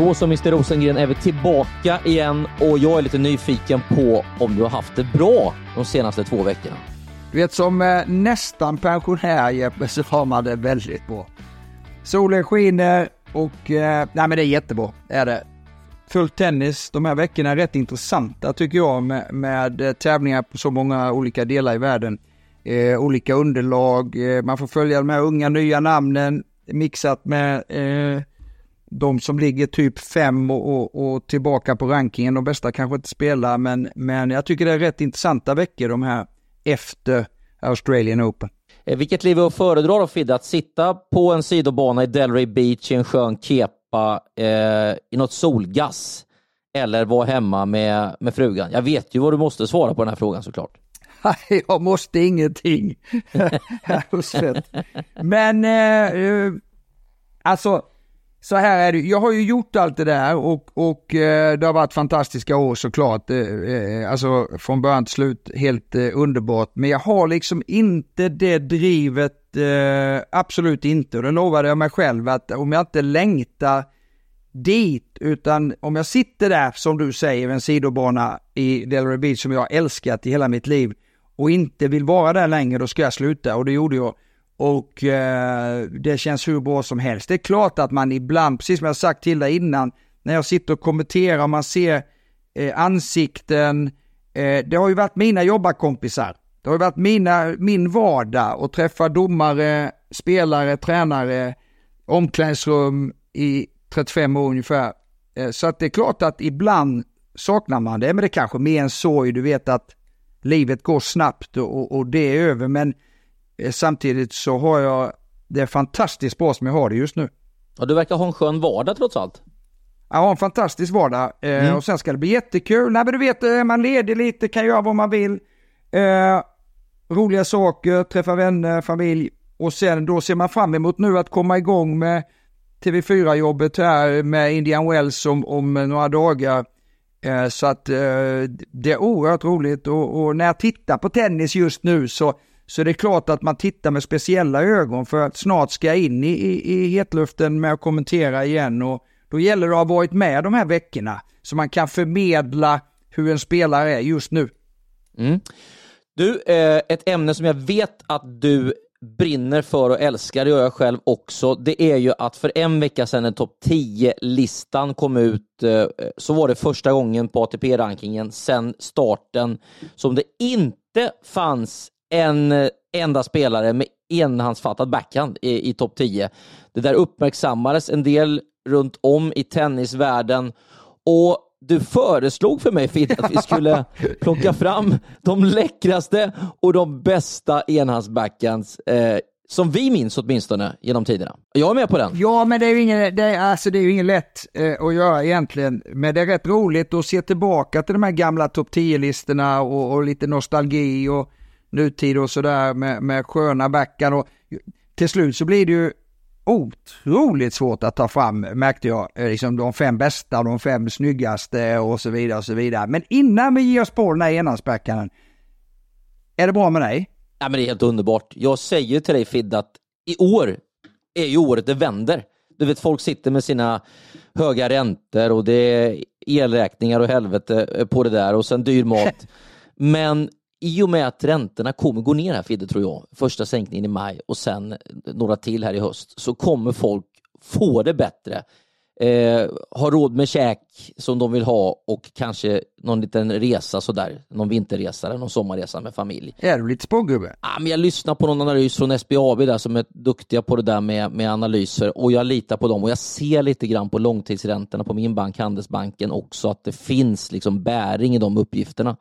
Då så, Mr Rosengren är vi tillbaka igen och jag är lite nyfiken på om du har haft det bra de senaste två veckorna. Du vet som eh, nästan pensionär Jeppe så har man det väldigt bra. Solen skiner och eh, nej men det är jättebra, är det. Fullt tennis de här veckorna är rätt intressanta tycker jag med, med eh, tävlingar på så många olika delar i världen. Eh, olika underlag, eh, man får följa de här unga nya namnen mixat med eh, de som ligger typ fem och, och, och, tillbaka på rankingen. De bästa kanske inte spelar men, men jag tycker det är rätt intressanta veckor de här efter Australian Open. Eh, vilket liv att föredra då Fidde? Att sitta på en sidobana i Delray Beach i en skön kepa eh, i något solgass eller vara hemma med, med frugan? Jag vet ju vad du måste svara på den här frågan såklart. Nej, jag måste ingenting. Men eh, eh, alltså så här är det, jag har ju gjort allt det där och, och eh, det har varit fantastiska år såklart. Eh, eh, alltså från början till slut helt eh, underbart. Men jag har liksom inte det drivet, eh, absolut inte. Och det lovade jag mig själv att om jag inte längtar dit, utan om jag sitter där som du säger, en sidobana i Delray Beach som jag har älskat i hela mitt liv och inte vill vara där längre, då ska jag sluta. Och det gjorde jag. Och eh, det känns hur bra som helst. Det är klart att man ibland, precis som jag sagt till dig innan, när jag sitter och kommenterar och man ser eh, ansikten. Eh, det har ju varit mina jobbarkompisar. Det har ju varit mina, min vardag att träffa domare, spelare, tränare, omklädningsrum i 35 år ungefär. Eh, så att det är klart att ibland saknar man det, men det kanske mer en sorg. Du vet att livet går snabbt och, och det är över. Men samtidigt så har jag det fantastiskt bra som jag har det just nu. Ja, du verkar ha en skön vardag trots allt. Jag har en fantastisk vardag eh, mm. och sen ska det bli jättekul. Nej men du vet, är man ledig lite, kan göra vad man vill. Eh, roliga saker, träffa vänner, familj och sen då ser man fram emot nu att komma igång med TV4-jobbet här med Indian Wells om, om några dagar. Eh, så att eh, det är oerhört roligt och, och, när jag tittar på tennis just nu så så det är klart att man tittar med speciella ögon för att snart ska jag in i, i, i hetluften med att kommentera igen och då gäller det att ha varit med de här veckorna så man kan förmedla hur en spelare är just nu. Mm. Du, eh, ett ämne som jag vet att du brinner för och älskar, det gör jag själv också, det är ju att för en vecka sedan när topp 10-listan kom ut eh, så var det första gången på ATP-rankingen sedan starten som det inte fanns en enda spelare med enhandsfattad backhand i, i topp 10. Det där uppmärksammades en del runt om i tennisvärlden och du föreslog för mig Fid att vi skulle plocka fram de läckraste och de bästa enhandsbackhands eh, som vi minns åtminstone genom tiderna. Jag är med på den. Ja, men det är ju ingen, det är, alltså det är ingen lätt eh, att göra egentligen. Men det är rätt roligt att se tillbaka till de här gamla topp 10-listorna och, och, lite nostalgi och nutid och sådär med, med sköna backar och till slut så blir det ju otroligt svårt att ta fram, märkte jag, eh, liksom de fem bästa, de fem snyggaste och så vidare och så vidare. Men innan vi ger oss på den här enhandsbackaren, är det bra med dig? Ja, men det är helt underbart. Jag säger till dig Fid att i år är ju året det vänder. Du vet, folk sitter med sina höga räntor och det är elräkningar och helvete på det där och sen dyr mat. Men i och med att räntorna kommer gå ner här Fidde, tror jag, första sänkningen i maj och sen några till här i höst, så kommer folk få det bättre. Eh, ha råd med käk som de vill ha och kanske någon liten resa sådär, någon vinterresa eller någon sommarresa med familj. Är du lite spågubbe? Ah, men jag lyssnar på någon analys från SBAB där som är duktiga på det där med, med analyser och jag litar på dem och jag ser lite grann på långtidsräntorna på min bank, Handelsbanken också, att det finns liksom bäring i de uppgifterna.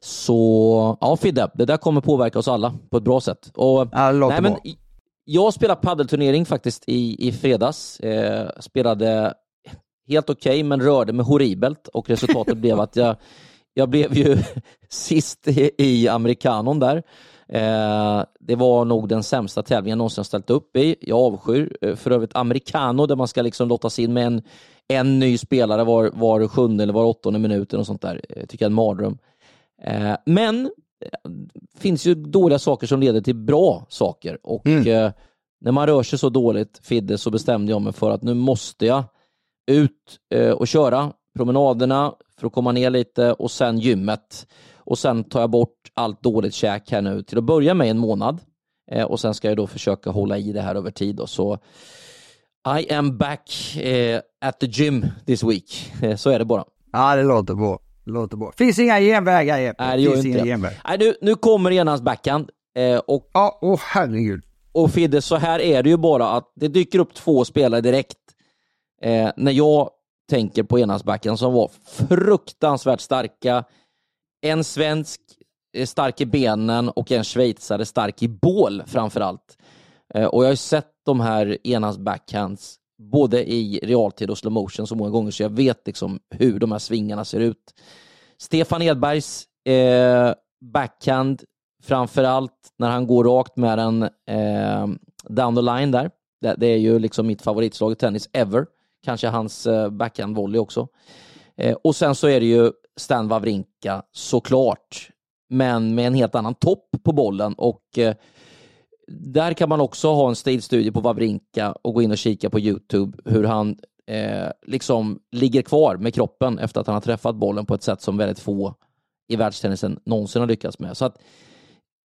Så ja, Fidde, det där kommer påverka oss alla på ett bra sätt. Och, nej, men, jag spelade paddelturnering faktiskt i, i fredags. Eh, spelade helt okej, okay, men rörde mig horribelt och resultatet blev att jag, jag blev ju sist i, i amerikanon där. Eh, det var nog den sämsta tävlingen jag någonsin ställt upp i. Jag avskyr eh, för övrigt americano där man ska liksom lottas in med en, en ny spelare var, var sjunde eller var åttonde minut och sånt där. Jag tycker jag är en mardröm. Eh, men det eh, finns ju dåliga saker som leder till bra saker och mm. Eh, när man rör sig så dåligt, Fidde, så bestämde jag mig för att nu måste jag ut och köra promenaderna för att komma ner lite och sen gymmet. Och sen tar jag bort allt dåligt käk här nu till att börja med en månad. Och sen ska jag då försöka hålla i det här över tid. Då. Så I am back at the gym this week. Så är det bara. Ja, det låter bra. Låter bra. Finns inga genvägar Jeppe. Nej, det gör Finns inte inga det. genvägar. Nej, nu, nu kommer Enas backhand. Eh, och, Ja, åh herregud. och Fidde, så här är det ju bara att det dyker upp två spelare direkt. Eh, när jag tänker på Enas backhand som var fruktansvärt starka. En svensk eh, stark i benen och en schweizare stark i bål framför allt. Eh, och jag har ju sett de här Enas backhands både i realtid och slow motion så många gånger så jag vet liksom hur de här svingarna ser ut. Stefan Edbergs eh, backhand framför allt när han går rakt med den eh, down the line där. Det, det är ju liksom mitt favoritslag i tennis ever. Kanske hans eh, backhand volley också. Eh, och sen så är det ju Stan Wawrinka såklart, men med en helt annan topp på bollen och eh, där kan man också ha en stilstudie på Wawrinka och gå in och kika på Youtube hur han eh, liksom ligger kvar med kroppen efter att han har träffat bollen på ett sätt som väldigt få i världstennisen någonsin har lyckats med. Så att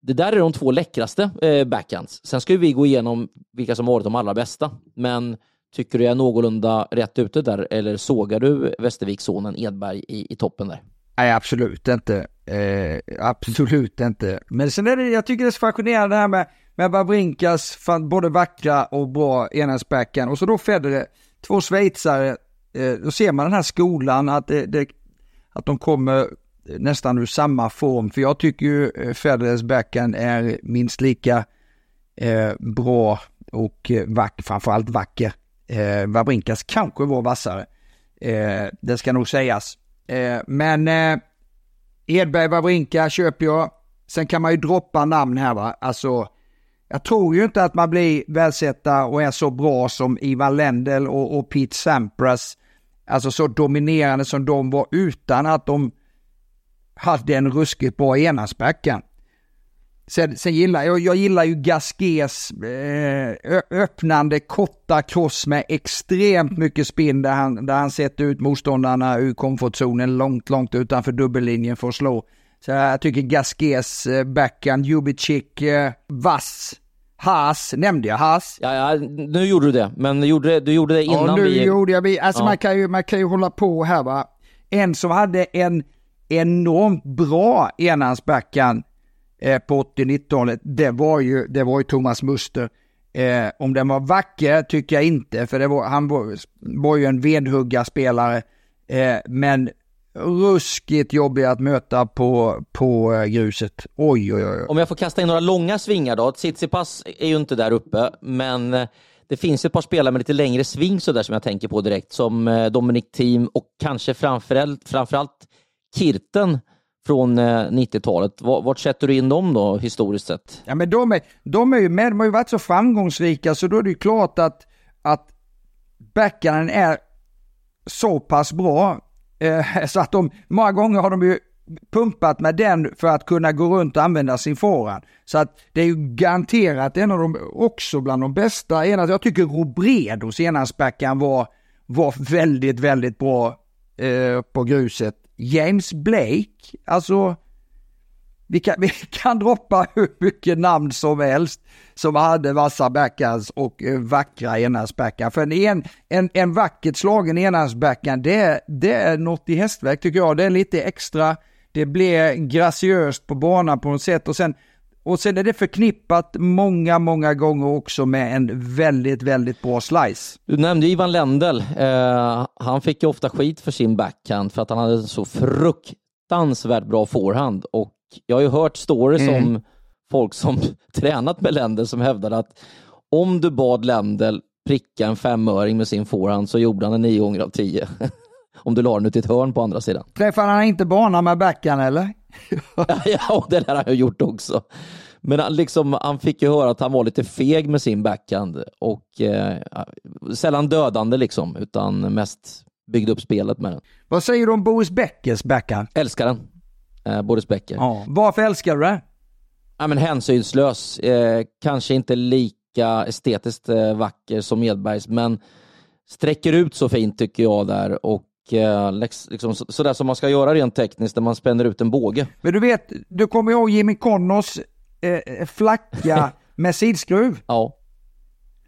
det där är de två läckraste eh, backhands. Sen ska vi gå igenom vilka som varit de allra bästa. Men tycker du jag är någorlunda rätt ute där eller sågar du Västervikssonen Edberg i, i toppen där? Nej, absolut inte. Eh, absolut inte. Men sen är det, jag tycker det är så fascinerande det här med, med Wawrinkas både vackra och bra enhetsbacken. och så då Federer, två schweizare. Eh, då ser man den här skolan att, det, det, att de kommer eh, nästan ur samma form. För jag tycker ju eh, Federers backhand är minst lika eh, bra och eh, vack, framförallt vacker. Eh, Wawrinkas kanske var vassare. Eh, det ska nog sägas. Eh, men eh, Edberg Wawrinka köper jag. Sen kan man ju droppa namn här va. Alltså, jag tror ju inte att man blir välsetta och är så bra som Ivan Lendl och, och Pete Sampras. Alltså så dominerande som de var utan att de hade en ruskigt bra enhandsbackhand. Sen, sen gillar jag, jag gillar ju Gasquets eh, öppnande korta kross med extremt mycket spinn där han, där han sätter ut motståndarna ur komfortzonen långt, långt utanför dubbellinjen för att slå. Så jag tycker Gasquets eh, backhand, Jubicic, eh, vass. Haas, nämnde jag Haas? Ja, ja, nu gjorde du det, men du gjorde, du gjorde det innan ja, nu vi... gjorde jag, vi- alltså Ja. man, kan ju, man kan ju hålla på här va. En som hade en enormt bra enhandsbackhand eh, på 80-90-talet, det var ju, det var ju Thomas Muster. Eh, om den var vacker tycker jag inte, för det var, han var, var ju en vedhuggarspelare. Eh, men ruskigt jobbig att möta på, på eh, gruset. Oj, oj, oj. Om jag får kasta in några långa svingar då. Tsitsipas är ju inte där uppe, men eh, det finns ett par spelare med lite längre sving så där som jag tänker på direkt, som eh, Dominic Thiem och kanske framförallt, framförallt Kirten från eh, 90-talet. Var- Vart sätter du in dem då historiskt sett? Ja men de är, de är ju med, de har ju varit så framgångsrika så då är det ju klart att, att backhanden är så pass bra eh, så att de, många gånger har de ju pumpat med den för att kunna gå runt och använda sin forehand. Så att det är ju garanterat en av de, också bland de bästa, en av- jag tycker Robredos enhandsbackhand var, var väldigt, väldigt bra eh, på gruset. James Blake, alltså vi kan, vi kan droppa hur mycket namn som helst som hade vassa backhands och eh, vackra enhandsbackhand. För en, en, en, vackert slagen enhandsbackhand, det, är- det är något i hästverk tycker jag. Det är lite extra, det blir graciöst på banan på något sätt och sen, och sen är det förknippat många, många gånger också med en väldigt, väldigt bra slice. Du nämnde Ivan Lendl. Eh, han fick ju ofta skit för sin backhand för att han hade så fruktansvärt bra forehand. Och jag har ju hört stories Mm. om folk som tränat med Lendl som hävdade att om du bad Lendl pricka en femöring med sin forehand så gjorde han det nio gånger av tio. om du la den ut i ett hörn på andra sidan. Träffade han inte banan med backhand eller? ja, det där har jag gjort också. Men han, liksom, han fick ju höra att han var lite feg med sin backhand och eh, sällan dödande liksom, utan mest byggde upp spelet med den. Vad säger du om Boris Beckers backhand? Älskar den, eh, Boris Becker. Ja. Ja. Varför älskar du det? men hänsynslös, eh, kanske inte lika estetiskt eh, vacker som Edbergs, men sträcker ut så fint tycker jag där och eh, liksom, sådär som man ska göra rent tekniskt när man spänner ut en båge. Men du vet, du kommer ihåg Jimmy Connors eh, flacka med sidskruv? Ja.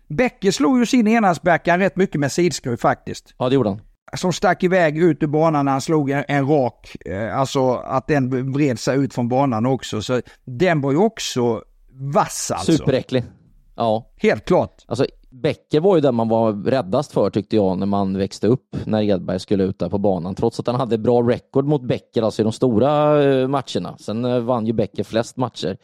Bäcke slog ju sin enhandsbackhand rätt mycket med sidskruv faktiskt. Ja, det gjorde han. Som stack iväg ut ur banan när han slog en, en rak, eh, alltså att den vred sig ut från banan också. Så den var ju också vass alltså. Superäcklig. Ja. Helt klart. Alltså, Bäcker var ju den man var räddast för tyckte jag när man växte upp när Edberg skulle ut där på banan. Trots att han hade bra record mot Bäcker, alltså i de stora eh, matcherna. Sen eh, vann ju Bäcker flest matcher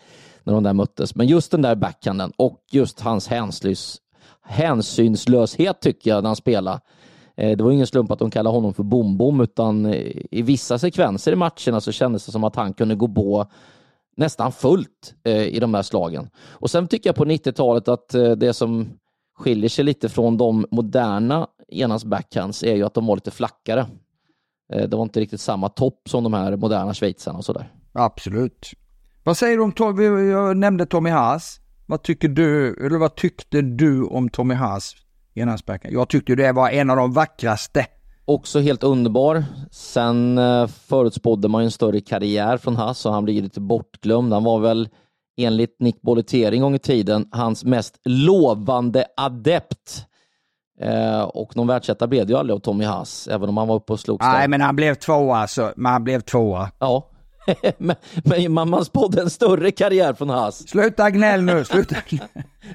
när de där möttes. Men just den där backhanden och just hans hänslös, hänsynslöshet tycker jag när han spelade. Eh, det var ingen slump att de kallade honom för Bom-Bom utan eh, i vissa sekvenser i matcherna så kändes det som att han kunde gå på nästan fullt eh, i de här slagen. Och sen tycker jag på 90-talet att det som skiljer sig lite från de moderna enans backhands är ju att de var lite flackare. Det var inte riktigt samma topp som de här moderna schweizarna och sådär. Absolut. Vad säger du om Tommy, jag nämnde Tommy Haas. Vad tycker du, eller vad tyckte du om Tommy Haas enhandsbackhand? Jag tyckte det var en av de vackraste. Också helt underbar. Sen eh, förutspådde man ju en större karriär från Haas och han blir lite bortglömd. Han var väl enligt Nick Bollettieri en gång i tiden hans mest lovande adept. Eh, och någon världsetta blev det ju aldrig av Tommy Haas, även om han var uppe och slogs Nej, men han blev tvåa alltså. Men han blev tvåa. Ja. men, men man, spådde en större karriär från Haas. Sluta gnäll nu, sluta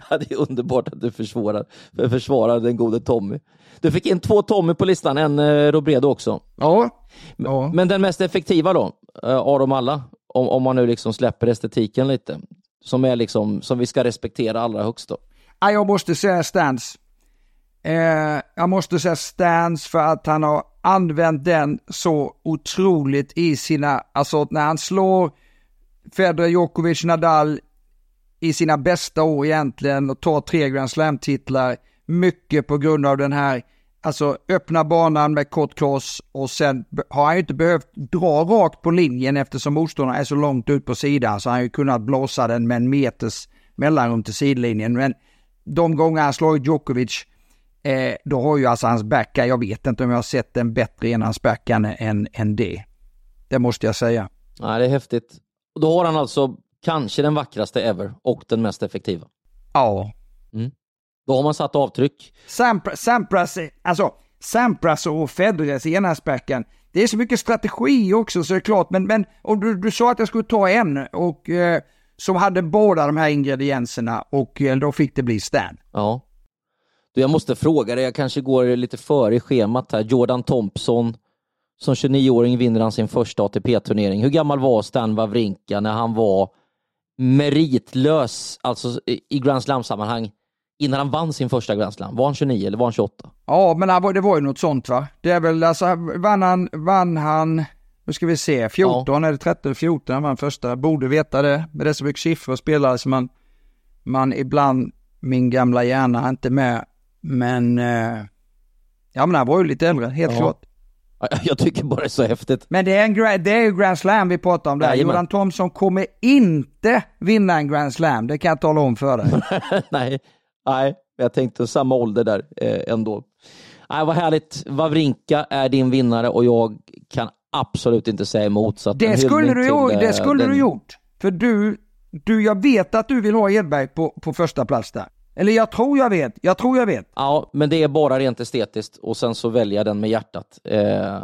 ja, det är underbart att du försvarar, försvarar den gode Tommy. Du fick in två Tommy på listan, en eh, Robredo också. Ja. ja. Men den mest effektiva då, eh, av dem alla? om, om man nu liksom släpper estetiken lite, som, är liksom, som vi ska respektera allra högst då? Ja, jag måste säga Stans. Eh, jag måste säga Stans för att han har använt den så otroligt i sina, alltså när han slår Federer, Djokovic, Nadal i sina bästa år egentligen och tar tre Grand Slam-titlar, mycket på grund av den här Alltså öppna banan med kort cross och sen har han ju inte behövt dra rakt på linjen eftersom motståndaren är så långt ut på sidan så han har ju kunnat blåsa den med en meters mellanrum till sidlinjen. Men de gånger han slagit Djokovic, eh, då har ju alltså hans backhand, jag vet inte om jag har sett en bättre backhand än, än det. Det måste jag säga. Ja, det är häftigt. Då har han alltså kanske den vackraste ever och den mest effektiva. Ja. Mm. Då har man satt avtryck. Sampras, alltså Sampras och Federers enhandsbacken. Det är så mycket strategi också så är det klart. Men, men och du, du sa att jag skulle ta en och eh, som hade båda de här ingredienserna och eh, då fick det bli Stan. Ja. Du, jag måste fråga dig, jag kanske går lite före i schemat här. Jordan Thompson, som 29-åring vinner han sin första ATP-turnering. Hur gammal var Stan Wawrinka när han var meritlös, alltså i Grand Slam-sammanhang, innan han vann sin första Grand Slam. Var han 29 eller var han 28? Ja, men det var ju något sånt va? Det är väl alltså, vann han, vann han, nu ska vi se, 14 ja. eller 13, 14 han vann första. Borde veta det, men det är så mycket siffror och spelare som man, man ibland, min gamla hjärna är inte med. Men, eh, ja men han var ju lite äldre, helt ja. klart. Jag tycker bara det är så häftigt. Men det är, en, det är ju Grand Slam vi pratar om där. Jajamän. Jordan Thompson kommer inte vinna en Grand Slam, det kan jag tala om för dig. Nej, Nej, jag tänkte samma ålder där eh, ändå. Nej, vad härligt. Wawrinka är din vinnare och jag kan absolut inte säga emot. Så det skulle, du, till, det skulle den... du gjort. För du, du, jag vet att du vill ha Edberg på, på första plats där. Eller jag tror jag vet, jag tror jag vet. Ja, men det är bara rent estetiskt och sen så väljer jag den med hjärtat. Eh,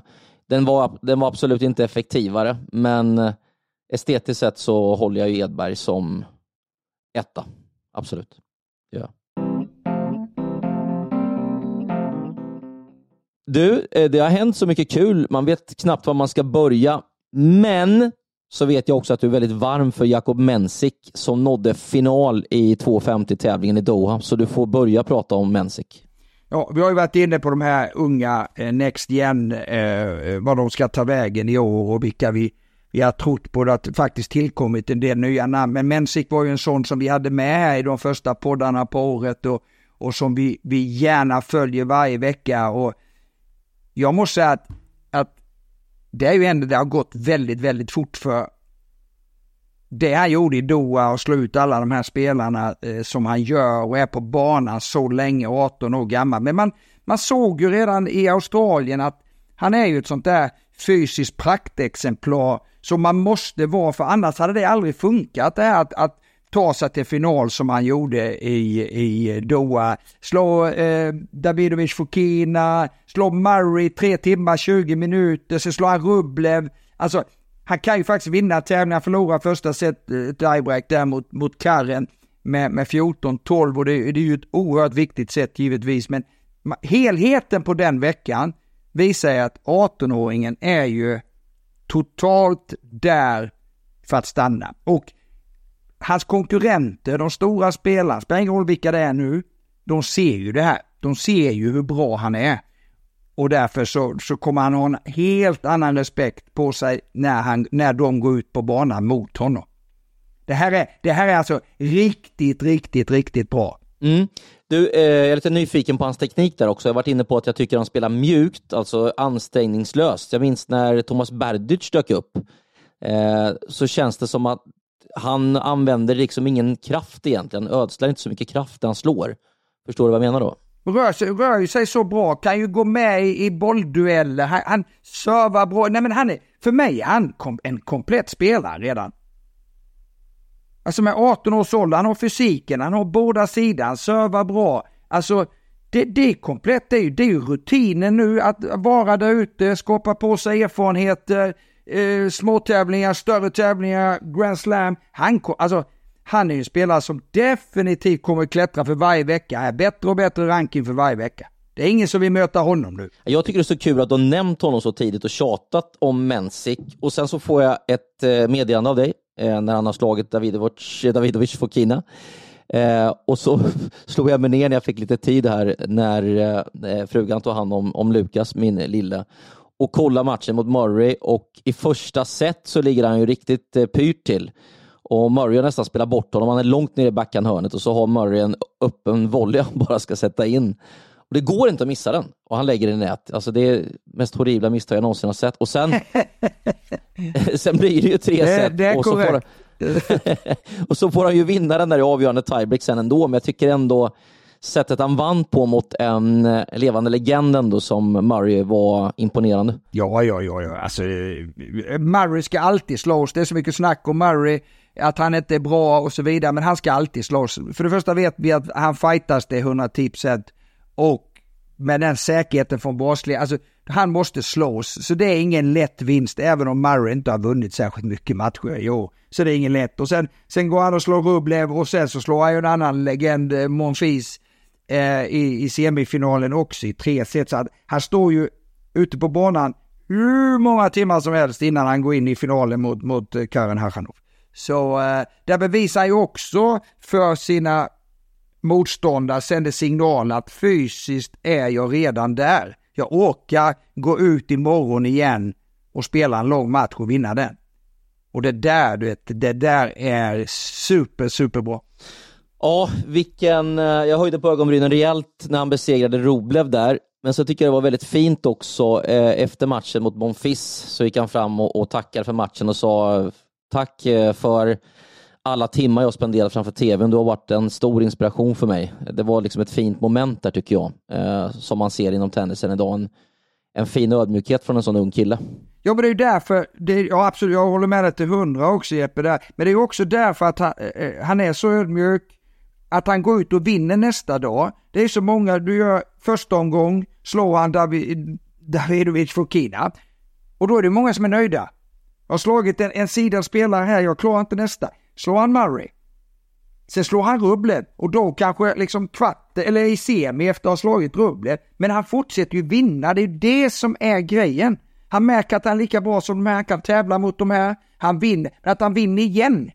den, var, den var absolut inte effektivare, men eh, estetiskt sett så håller jag ju Edberg som etta. Absolut. Ja. Du, eh, det har hänt så mycket kul. Man vet knappt var man ska börja. Men så vet jag också att du är väldigt varm för Jakob Mensik som nådde final i 250-tävlingen i Doha. Så du får börja prata om Mensik. Ja, vi har ju varit inne på de här unga eh, Next Gen, eh, vad de ska ta vägen i år och vilka vi, vi har trott på att det faktiskt tillkommit en del nya namn. Men Mensik var ju en sån som vi hade med här i de första poddarna på året och, och som vi, vi gärna följer varje vecka. Och jag måste säga att, att det är ju ändå, det har gått väldigt, väldigt fort för det han gjorde i Doha och slå ut alla de här spelarna eh, som han gör och är på banan så länge, 18 år gammal. Men man, man såg ju redan i Australien att han är ju ett sånt där fysiskt praktexemplar som man måste vara, för annars hade det aldrig funkat det här att, att ta sig till final som han gjorde i, i Doha. Slå eh, Davidovic Fokina, slå Murray 3 timmar 20 minuter, så slår han Rublev. Alltså, han kan ju faktiskt vinna tävlingen, han förlorar första set eh, tiebreak där mot, mot Karren med, med 14-12 och det, det, är ju ett oerhört viktigt sätt givetvis, men helheten på den veckan visar att 18-åringen är ju totalt där för att stanna. Och hans konkurrenter, de stora spelarna, spelar ingen roll vilka det är nu, de ser ju det här. De ser ju hur bra han är. Och därför så, så kommer han ha en helt annan respekt på sig när, han, när de går ut på banan mot honom. Det här är, det här är alltså riktigt, riktigt, riktigt bra. Mm. Du, eh, jag är lite nyfiken på hans teknik där också. Jag har varit inne på att jag tycker han spelar mjukt, alltså ansträngningslöst. Jag minns när Thomas Berdych dök upp, eh, så känns det som att han använder liksom ingen kraft egentligen, ödslar inte så mycket kraft när han slår. Förstår du vad jag menar då? Rör sig, rör sig så bra, kan ju gå med i, i bolldueller, han, han servar bra. Nej men han är, för mig är han kom, en komplett spelare redan. Alltså med 18 års ålder, han har fysiken, han har båda sidor, han servar bra. Alltså det, det är komplett, det är, ju, det är ju rutinen nu att vara där ute, skapa på sig erfarenheter, eh, småtävlingar, större tävlingar, Grand Slam. Han, alltså, han är ju en spelare som definitivt kommer att klättra för varje vecka, är bättre och bättre ranking för varje vecka. Det är ingen som vill möta honom nu. Jag tycker det är så kul att du har nämnt honom så tidigt och tjatat om Mensik och sen så får jag ett eh, meddelande av dig eh, när han har slagit Davidovic, Davidovic Fokina. Eh, och så slog jag mig ner när jag fick lite tid här när eh, eh frugan tog hand om, om Lukas, min lilla och kolla matchen mot Murray och i första set så ligger han ju riktigt eh, pyrt till. Och Murray har nästan spelat bort honom. Han är långt ner i backhand-hörnet och så har Murray en öppen volley han bara ska sätta in. Och Det går inte att missa den och han lägger den i nät. Alltså det är mest horribla misstag jag någonsin har sett. Och sen, sen blir det ju tre det, set. Det är och, så får, och så får han ju vinna den där i avgörande tiebreak sen ändå. Men jag tycker ändå sättet han vann på mot en eh, levande legend ändå som Murray var imponerande. Ja, ja, ja, ja. Alltså, eh, Murray ska alltid slås. Det är så mycket snack om Murray, att han inte är bra och så vidare, men han ska alltid slås. För det första vet vi att han fightas det 110 och med den säkerheten från Bosley, alltså han måste slås. Så det är ingen lätt vinst, även om Murray inte har vunnit särskilt mycket matcher i år. Så det är ingen lätt. Och sen, sen går han och slår Rublev och sen så slår han ju en annan legend, eh, Monfils, eh, i, i semifinalen också i tre set. Så att han står ju ute på banan hur många timmar som helst innan han går in i finalen mot, mot eh, Karen Hachanov. Så eh, det bevisar ju också för sina motståndare, sänder signal att fysiskt är jag redan där. Jag orkar gå ut imorgon igen och spela en lång match och vinna den. Och det där, du vet, det där är super, superbra. Ja, vilken... Eh, jag höjde på ögonbrynen rejält när han besegrade Roblev där. Men så tycker jag det var väldigt fint också. Eh, efter matchen mot Bonfils så gick han fram och, och tackade för matchen och sa eh, tack för alla timmar jag spenderat framför tvn. Du har varit en stor inspiration för mig. Det var liksom ett fint moment där tycker jag, som man ser inom tennisen idag. En, en fin ödmjukhet från en sån ung kille. Ja men det är ju därför, det är, ja absolut, jag håller med dig till hundra också Jeppe där. Men det är också därför att han, han är så ödmjuk, att han går ut och vinner nästa dag. Det är så många, du gör första omgång, slår han David, Davidovic Fokina. Och då är det många som är nöjda. Jag har slagit en, en sidad spelare här, jag klarar inte nästa. Slår han Murray. Sen slår han rubblet och då kanske liksom kvart eller i semi efter att ha slagit rubblet. Men han fortsätter ju vinna, det är det som är grejen. Han märker att han är lika bra som de här, han kan tävla mot de här. Han vinner, men att han vinner igen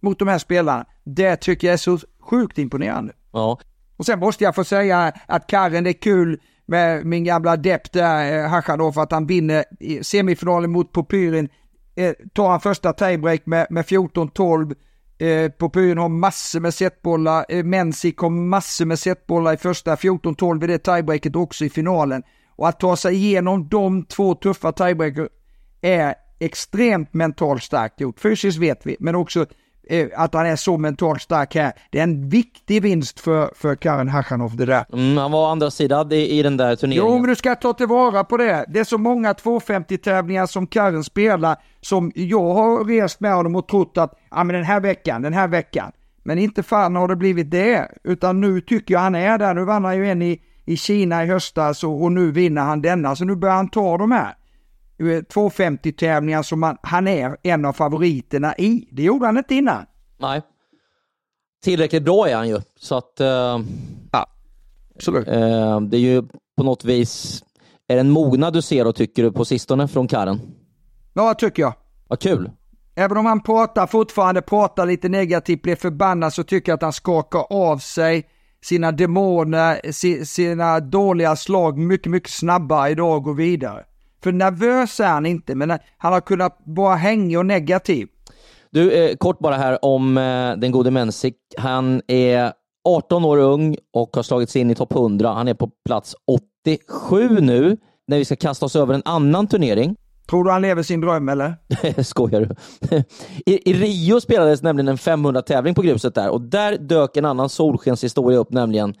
mot de här spelarna, det tycker jag är så sjukt imponerande. Ja. Och sen måste jag få säga att Karen, det är kul med min gamla adept där, eh, Hachanov, att han vinner semifinalen mot Popyrin. Eh, tar han första tiebreak med, med 14-12. Eh, Popyrin har massor med setbollar. Eh, Mensik har massor med setbollar i första 14-12 i det tiebreaket också i finalen. Och att ta sig igenom de två tuffa tiebreaker är extremt mentalt starkt gjort. Fysiskt vet vi, men också eh, att han är så mentalt stark här. Det är en viktig vinst för, för Karin Hachanov det där. Mm, han var andra sidan i, i den där turneringen. Jo, men du ska ta tillvara på det. Det är så många 250-tävlingar som Karin spelar som jag har rest med honom och trott att, ja men den här veckan, den här veckan. Men inte fan har det blivit det, utan nu tycker jag han är där. Nu vann han ju en i, i Kina i höstas och, och nu vinner han denna, så nu börjar han ta de här. 250-tävlingar som han, han är en av favoriterna i. Det gjorde han inte innan. Nej. Tillräckligt bra är han ju, så att... Uh, ja, absolut. Uh, det är ju på något vis... Är det en mognad du ser och tycker du på sistone från Karen? Ja, tycker jag. Vad kul. Även om han pratar fortfarande, pratar lite negativt, blir förbannad så tycker jag att han skakar av sig sina demoner, sina dåliga slag mycket, mycket snabbare idag och går vidare. För nervös är han inte, men han har kunnat vara hängig och negativ. Du, eh, kort bara här om eh, den gode Mensik. Han är 18 år ung och har slagit sig in i topp 100. Han är på plats 87 nu när vi ska kasta oss över en annan turnering. Tror du han lever sin dröm eller? Skojar du? I, I, Rio spelades nämligen en 500-tävling på gruset där och där dök en annan solskenshistoria upp, nämligen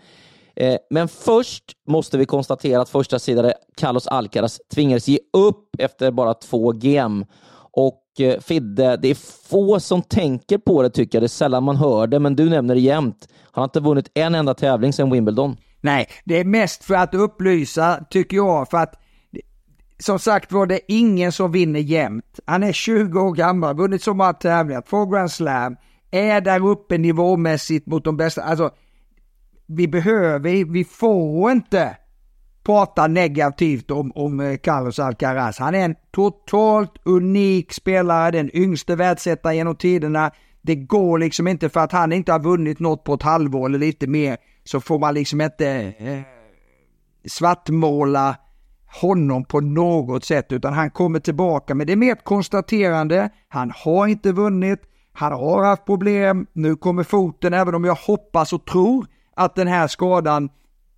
Eh, men först måste vi konstatera att första sidan Carlos Alcaraz tvingades ge upp efter bara två game. Och eh, Fidde, det är få som tänker på det tycker jag. Det är sällan man hör det, men du nämner det jämt. Han har inte vunnit en enda tävling sedan Wimbledon. Nej, det är mest för att upplysa, tycker jag, för att som sagt var det ingen som vinner jämt. Han är 20 år gammal, vunnit så många tävlingar, två Grand Slam, är där uppe nivåmässigt mot de bästa. Alltså, vi behöver, vi får inte prata negativt om, om eh, Carlos Alcaraz. Han är en totalt unik spelare, den yngste världsettan genom tiderna. Det går liksom inte för att han inte har vunnit något på ett halvår eller lite mer så får man liksom inte eh, svartmåla honom på något sätt utan han kommer tillbaka. Men det är mer ett konstaterande. Han har inte vunnit. Han har haft problem. Nu kommer foten, även om jag hoppas och tror att den här skadan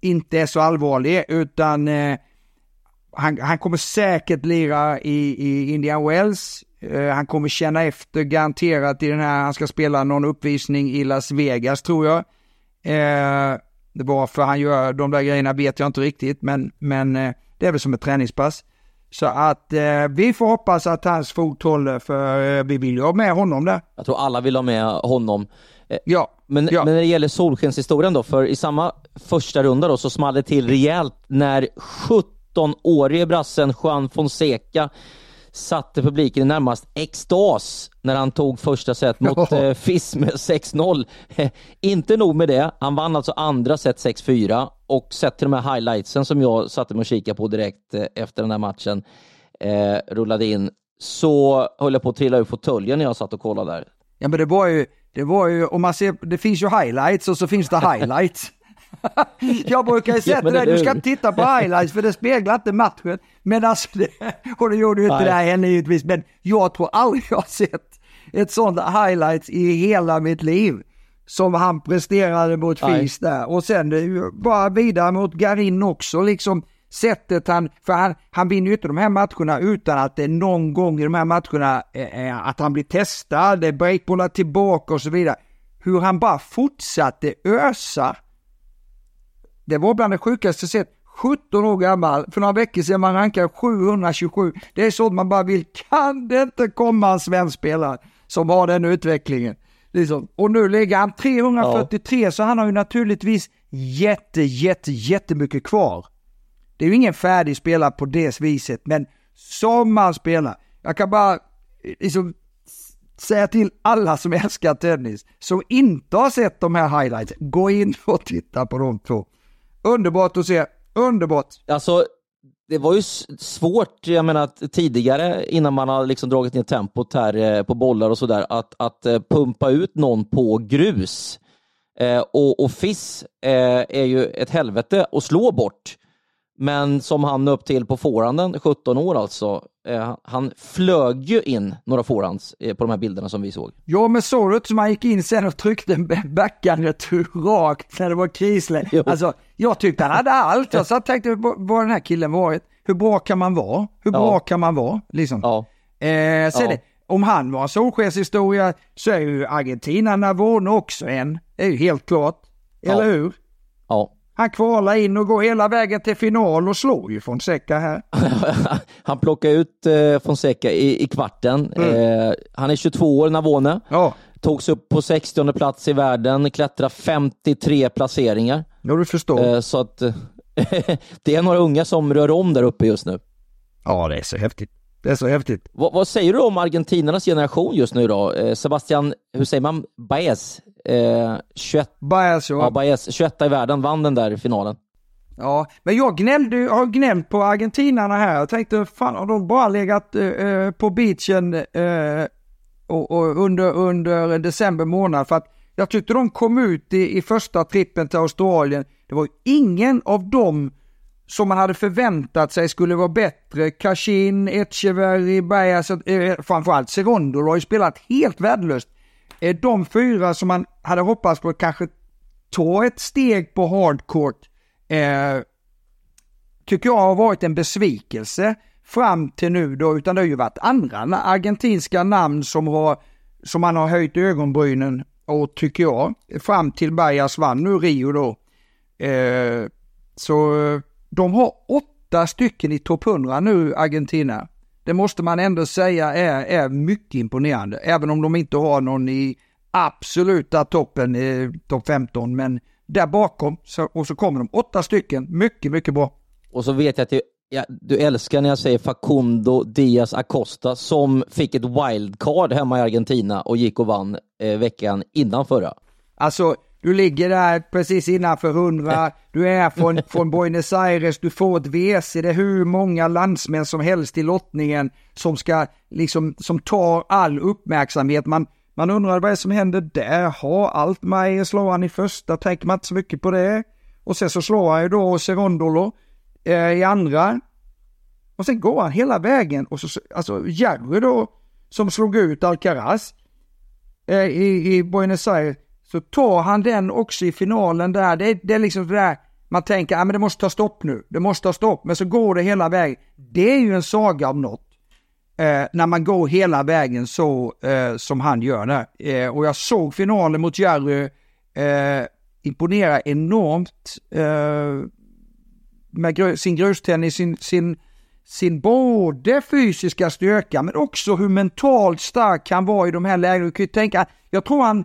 inte är så allvarlig utan eh, han, han, kommer säkert lira i, i Indian Wells. Eh, han kommer känna efter garanterat i den här, han ska spela någon uppvisning i Las Vegas tror jag. Eh, varför han gör de där grejerna vet jag inte riktigt men, men eh, det är väl som ett träningspass. Så att eh, vi får hoppas att hans fot håller för eh, vi vill ju ha med honom där. Jag tror alla vill ha med honom. Eh, ja. Men, ja. men när det gäller solskenshistorien då, för i samma första runda då så small det till rejält när 17-årige brassen Juan Fonseca satte publiken i närmast extas när han tog första set mot eh, FIS med 6-0. Inte nog med det, han vann alltså andra set 6-4 och sett till de här highlightsen som jag satte mig och kikade på direkt eh, efter den här matchen eh, rullade in så höll jag på att trilla ur fåtöljen när jag satt och kollade där. Ja men det var ju, det var ju, om man ser, det finns ju highlights och så finns det highlights. jag brukar ju säga till dig, du ska inte titta på highlights för det speglar inte matchen. Men alltså, det, och det gjorde ju inte Nej. det här henne givetvis, men jag tror aldrig jag har sett ett sånt highlights i hela mitt liv. Som han presterade mot Fis där. Och sen bara vidare mot Garin också liksom sättet han, för han, han vinner ju inte de här matcherna utan att det någon gång i de här matcherna eh, att han blir testad, breakbollar tillbaka och så vidare. Hur han bara fortsatte ösa. Det var bland det sjukaste sett. 17 år gammal, för några veckor sedan man rankade 727. Det är så att man bara vill, kan det inte komma en svensk spelare som har den utvecklingen? Liksom. Och nu ligger han 343 ja. så han har ju naturligtvis jätte, jätte, jättemycket kvar. Det är ju ingen färdig spelare på det viset, men som man spelar. Jag kan bara eh, liksom säga till alla som älskar tennis, som inte har sett de här highlights, gå in och titta på de två. Underbart att se, underbart! Alltså, det var ju svårt, jag menar tidigare innan man har liksom dragit ner tempot här eh, på bollar och sådär, att, att eh, pumpa ut någon på grus. Eh, och, och FIS eh, är ju ett helvete att slå bort. Men som han upp till på forehanden, 17 år alltså, eh, han flög ju in några forehands eh, på de här bilderna som vi såg. Ja, men såg du som han gick in sen och tryckte en backhandretur rakt när det var krisläge? Alltså, jag tyckte han hade allt. Jag satt och tänkte, vad den här killen varit? Hur bra kan man vara? Hur bra ja. kan man vara? Liksom. Ja. Eh, sen ja. om han var en solskenshistoria så är ju Argentina Navone också en. Det är ju helt klart. Eller Ja. hur? Ja. Han kvalar in och går hela vägen till final och slår ju Fonseca här. han plockar ut eh, Fonseca i, i kvarten. Eh, han är 22 år, Navone. Ja, Togs upp på 60 plats i världen, klättrar 53 placeringar. ja du förstår. Eh, så att det är några unga som rör om där uppe just nu. Ja, det är så häftigt. Det är så häftigt. Vad, vad säger du om argentinarnas generation just nu då? Eh, Sebastian, hur säger man, Baez? Eh, 21, Bara så. ja, Baez, 21 i världen, vann den där finalen. Ja, men jag gnällde, jag har gnällt på argentinarna här. Jag tänkte, fan har de bara legat eh, eh, på beachen eh, och, och under, under december månad? För att jag tyckte de kom ut i, i första trippen till Australien. Det var ingen av dem som man hade förväntat sig skulle vara bättre. Kashin, Echeverry, Bajas, eh, framförallt Serondolo har ju spelat helt värdelöst. Eh, de fyra som man hade hoppats på att kanske ta ett steg på hardcourt eh, tycker jag har varit en besvikelse fram till nu då, utan det har ju varit andra argentinska namn som, har, som man har höjt ögonbrynen åt tycker jag, fram till Bergas vann nu Rio då. Eh, så de har åtta stycken i topp 100 nu, Argentina. Det måste man ändå säga är, är mycket imponerande, även om de inte har någon i absoluta toppen, eh, topp 15, men där bakom så, och så kommer de åtta stycken, mycket, mycket bra. Och så vet jag att du, ja, du älskar när jag säger Facundo Diaz Acosta som fick ett wildcard hemma i Argentina och gick och vann eh, veckan innan förra. Alltså, du ligger där precis innanför 100, du är från, från Buenos Aires, du får ett WC, det är hur många landsmän som helst i lottningen som ska liksom, som tar all uppmärksamhet. Man, man undrar vad är det som händer där? Har Altmaier slår han i första, tänker man inte så mycket på det. Och sen så slår han ju då Serondolo eh, i andra. Och sen går han hela vägen och så, alltså Jerry då, som slog ut Alcaraz eh, i, i Buenos Aires, så tar han den också i finalen där. Det, det är liksom det där, man tänker, ja men det måste ta stopp nu, det måste ta stopp, men så går det hela vägen. Det är ju en saga om något. Eh, när man går hela vägen så eh, som han gör där. Eh, och jag såg finalen mot Jerry eh, imponera enormt eh, med gru- sin grustennis, sin, sin, sin både fysiska styrka men också hur mentalt stark han var i de här lägena. Du kan ju tänka, jag tror han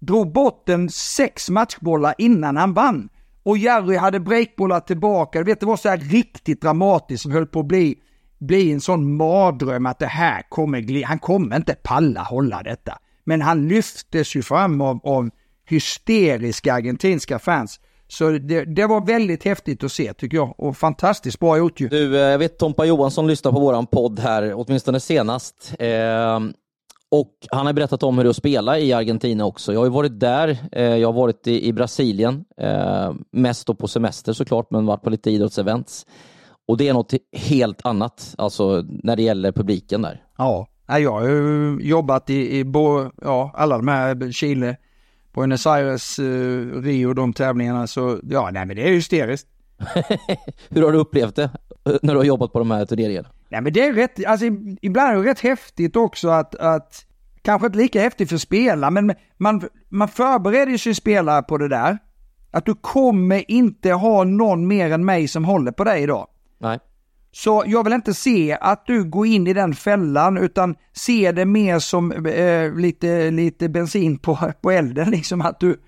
drog bort en sex matchbollar innan han vann. Och Jerry hade breakbollar tillbaka. Du vet, det var så här riktigt dramatiskt som höll på att bli, bli en sån mardröm att det här kommer glida. Han kommer inte palla hålla detta. Men han lyftes ju fram av, av hysteriska argentinska fans. Så det, det var väldigt häftigt att se tycker jag och fantastiskt bra gjort ju. Du, eh, jag vet Tompa Johansson lyssnar på våran podd här, åtminstone senast. Eh, och han har berättat om hur det är att spela i Argentina också. Jag har ju varit där, eh, jag har varit i, i Brasilien, eh, mest då på semester såklart, men varit på lite idrottsevents. Och det är något helt annat, alltså när det gäller publiken där. Ja, jag har ju jobbat i, i bo, ja, alla de här, Chile, Buenos Aires, eh, Rio, de tävlingarna. Så ja, nej men det är hysteriskt. hur har du upplevt det när du har jobbat på de här turneringarna? Nej men det är rätt, alltså ibland är det rätt häftigt också att, att kanske inte lika häftigt för spelare, men man, man förbereder sin spelare på det där. Att du kommer inte ha någon mer än mig som håller på dig idag. Nej. Så jag vill inte se att du går in i den fällan utan se det mer som eh, lite, lite bensin på, på elden. Liksom att du,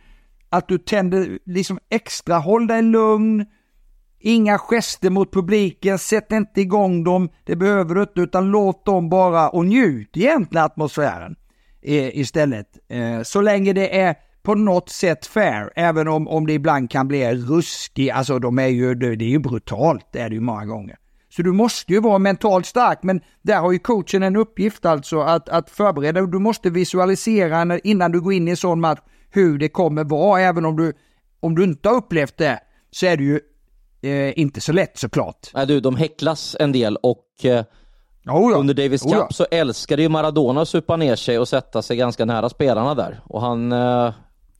att du tänder liksom extra, håll dig lugn, inga gester mot publiken, sätt inte igång dem, det behöver du inte utan låt dem bara och njut egentligen atmosfären eh, istället. Eh, så länge det är på något sätt fair, även om, om det ibland kan bli ruskigt, alltså de är ju, det är ju brutalt, det är det ju många gånger. Så du måste ju vara mentalt stark, men där har ju coachen en uppgift alltså att, att förbereda. Du måste visualisera innan du går in i en sån match hur det kommer vara, även om du, om du inte har upplevt det så är det ju eh, inte så lätt såklart. Nej, du, de häcklas en del och eh, Oh ja. under Davis Cup Oh ja. så älskade ju Maradona att supa ner sig och sätta sig ganska nära spelarna där. Och han... Eh,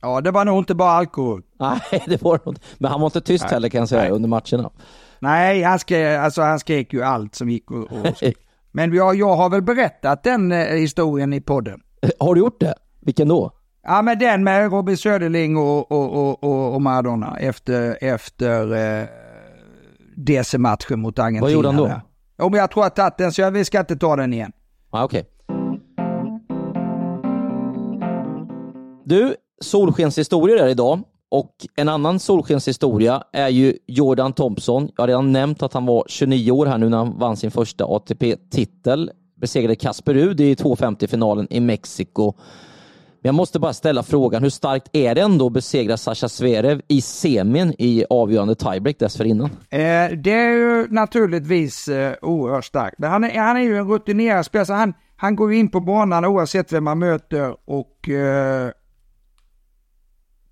Ja, det var nog inte bara alkohol. nej, det var nog inte. Men han var inte tyst heller kan jag säga under matcherna. Nej, han skrek, alltså, han skrek ju allt som gick och, och Men jag, jag har väl berättat den eh, historien i podden. Har du gjort det? Vilken då? Ja men den med Robin Söderling och, och, och, och, och Maradona efter, efter eh, DC-matchen mot Argentina. Vad gjorde han då? Jo men jag tror att jag tagit den så jag, vi ska inte ta den igen. Ah, Okej. Du, solskenshistorier är idag och en annan solskenshistoria är ju Jordan Thompson. Jag har redan nämnt att han var 29 år här nu när han vann sin första ATP-titel. Besegrade Kasper Ruud i 250-finalen i Mexiko. Men jag måste bara ställa frågan, hur starkt är det ändå att besegra Sasha Zverev i semin i avgörande tiebreak dessförinnan? Eh, det är ju naturligtvis eh, oerhört starkt. Men han är, han är ju en rutinerad spelare, så han, han går in på banan oavsett vem man möter och eh,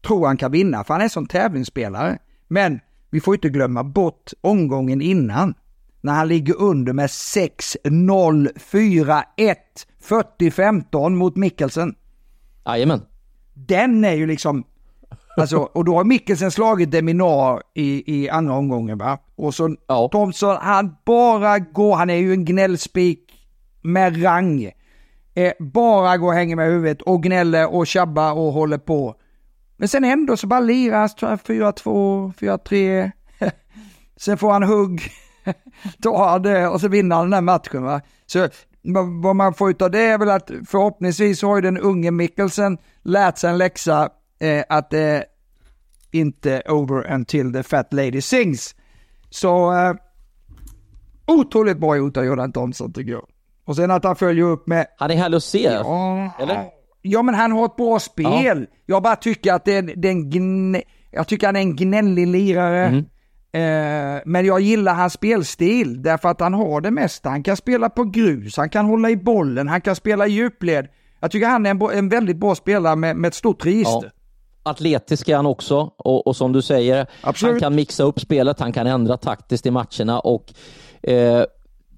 tror han kan vinna, för han är som tävlingsspelare. Men vi får inte glömma bort omgången innan. När han ligger under med 6-0, 4-1, 40-15 mot Mikkelsen. Jajamän. Den är ju liksom... Alltså, och då har Mikkelsen slagit Deminar i, i andra omgången va? Och så Ja. Thompson, han bara går, han är ju en gnällspik med rang. Eh, bara går och hänger med huvudet och gnäller och tjabbar och håller på. Men sen ändå så bara lirar han 4-2, 4-3. sen får han hugg, han det och så vinner han den här matchen va. Så vad man får ut av det är väl att förhoppningsvis har ju den unge Mikkelsen lärt sig en läxa eh, att det är inte over until the fat lady sings. Så eh, otroligt bra gjort av Jordan Thompson tycker jag. Och sen att han följer upp med Han är härlig att se. Ja, Eller? Ja, men han har ett bra spel. Jag bara tycker att det är, det är en gnä... Jag tycker han är en gnällig lirare. Mm. Eh, men jag gillar hans spelstil därför att han har det mesta. Han kan spela på grus, han kan hålla i bollen, han kan spela i djupled. Jag tycker han är en, en väldigt bra spelare med, med ett stort register. Atletisk är han också och, och som du säger, Absolut. han kan mixa upp spelet, han kan ändra taktiskt i matcherna och eh,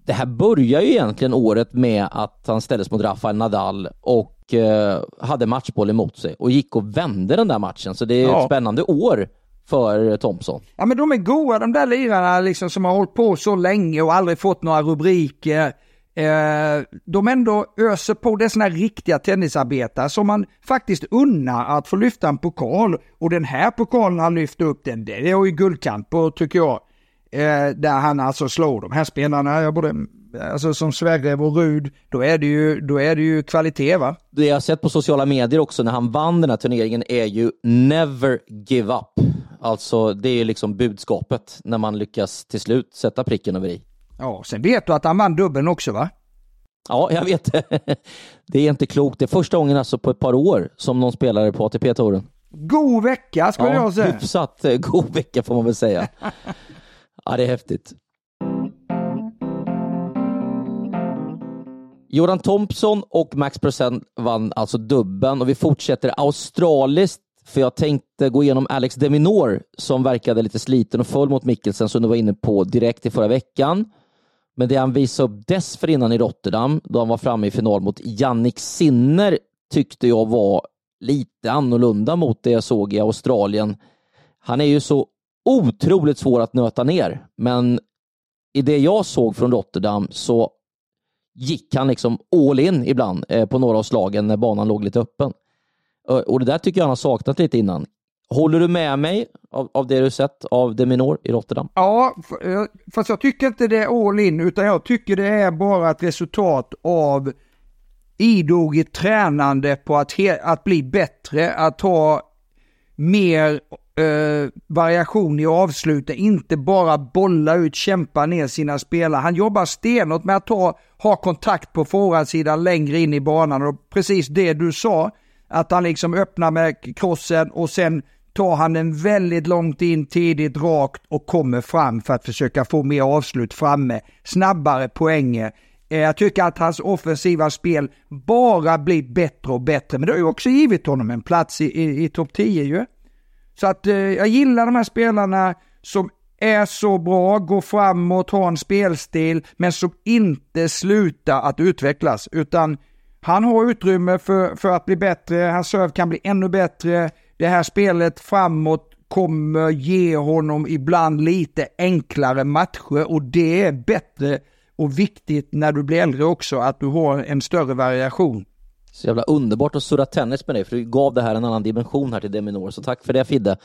det här börjar ju egentligen året med att han ställdes mot Rafael Nadal och eh, hade matchboll emot sig och gick och vände den där matchen. Så det är Ja. ett spännande år för Thompson. Ja men de är goa de där lirarna liksom som har hållit på så länge och aldrig fått några rubriker. Eh, de ändå öser på, det är såna här riktiga tennisarbetare som man faktiskt unnar att få lyfta en pokal. Och den här pokalen han lyfter upp den, det är ju guldkant på tycker jag. Eh, där han alltså slår de här spelarna, jag både, alltså som Sverre och Rud, då är det ju, då är det ju kvalitet va? Det jag har sett på sociala medier också när han vann den här turneringen är ju never give up. Alltså det är liksom budskapet när man lyckas till slut sätta pricken över i. Ja, sen vet du att han vann dubbeln också va? Ja, jag vet. Det är inte klokt. Det är första gången alltså på ett par år som någon spelare på ATP-touren. God vecka skulle Ja, jag säga. hyfsat eh, god vecka får man väl säga. Ja, det är häftigt. Jordan Thompson och Max Procent vann alltså dubben och vi fortsätter australiskt för jag tänkte gå igenom Alex Deminor som verkade lite sliten och full mot Mikkelsen som du var inne på direkt i förra veckan. Men det han visade upp dessförinnan i Rotterdam, då han var framme i final mot Jannik Sinner, tyckte jag var lite annorlunda mot det jag såg i Australien. Han är ju så otroligt svår att nöta ner, men i det jag såg från Rotterdam så gick han liksom all in ibland eh, på några av slagen när banan låg lite öppen. Och det där tycker jag han har saknat lite innan. Håller du med mig av, av det du sett av Deminor i Rotterdam? Ja, eh, fast jag tycker inte det är all in, utan jag tycker det är bara ett resultat av idogt tränande på att, att bli bättre, att ha mer eh, variation i avsluten, inte bara bolla ut, kämpa ner sina spelare. Han jobbar stenhårt med att ta, ha kontakt på forehandsidan längre in i banan och precis det du sa, att han liksom öppnar med krossen och sen tar han den väldigt långt in tidigt rakt och kommer fram för att försöka få mer avslut framme, snabbare poänger. Eh, jag tycker att hans offensiva spel bara blir bättre och bättre, men det har ju också givit honom en plats i, i, i topp 10 ju. Så att eh, jag gillar de här spelarna som är så bra, går framåt, har en spelstil, men som inte slutar att utvecklas. Utan han har utrymme för, för att bli bättre, hans serve kan bli ännu bättre. Det här spelet framåt kommer ge honom ibland lite enklare matcher och det är bättre och viktigt när du blir äldre också att du har en större variation. Så jävla underbart att surra tennis med dig, för du gav det här en annan dimension här till Deminor, så tack för det Fidde.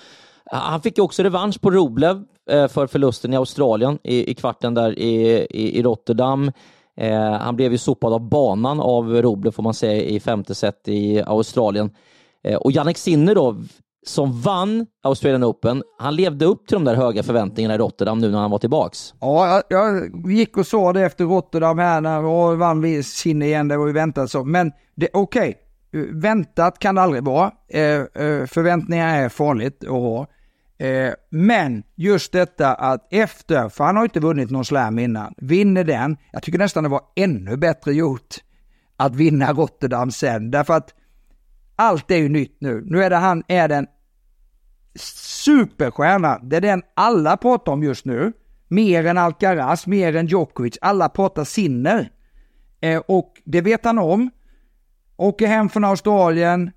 Ah, han fick ju också revansch på Roblev eh, för förlusten i Australien i, i kvarten där i, i, i Rotterdam. Eh, han blev ju sopad av banan av Roble får man säga i femte set i Australien. Eh, och Jannik Sinner då, som vann Australian Open, han levde upp till de där höga förväntningarna i Rotterdam nu när han var tillbaks. Ja, jag, gick och såg det efter Rotterdam här när och vann vi Sinner igen, det var ju väntat så. Men okej, okay. väntat kan det aldrig vara. Eh, eh förväntningar är farligt att ha. Eh, men just detta att efter, för han har inte vunnit någon slam innan, vinner den. Jag tycker nästan det var ännu bättre gjort att vinna Rotterdam sen. Därför att allt är ju nytt nu. Nu är det han, är den superstjärna. Det är den alla pratar om just nu. Mer än Alcaraz, mer än Djokovic. Alla pratar Sinner. Eh, och det vet han om. Åker hem från Australien.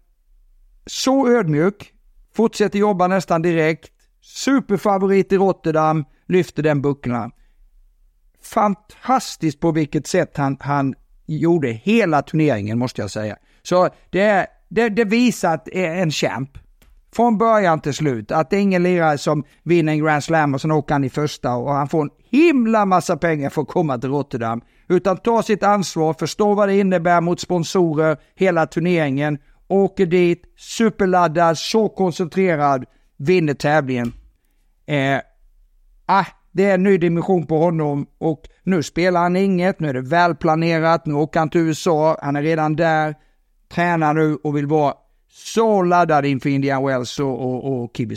Så ödmjuk. Fortsätter jobba nästan direkt. Superfavorit i Rotterdam. Lyfter den bucklan. Fantastiskt på vilket sätt han, han gjorde hela turneringen måste jag säga. Så det, det, det visar att det är en champ. Från början till slut. Att det är ingen lirare som vinner en Grand Slam och sen åker han i första och han får en himla massa pengar för att komma till Rotterdam. Utan tar sitt ansvar, förstår vad det innebär mot sponsorer, hela turneringen, åker dit, superladdad, så koncentrerad, vinner tävlingen. Eh, ah, det är en ny dimension på honom och nu spelar han inget, nu är det välplanerat, nu åker han till USA, han är redan där, tränar nu och vill vara så laddad inför Indian Wells och, och, och Key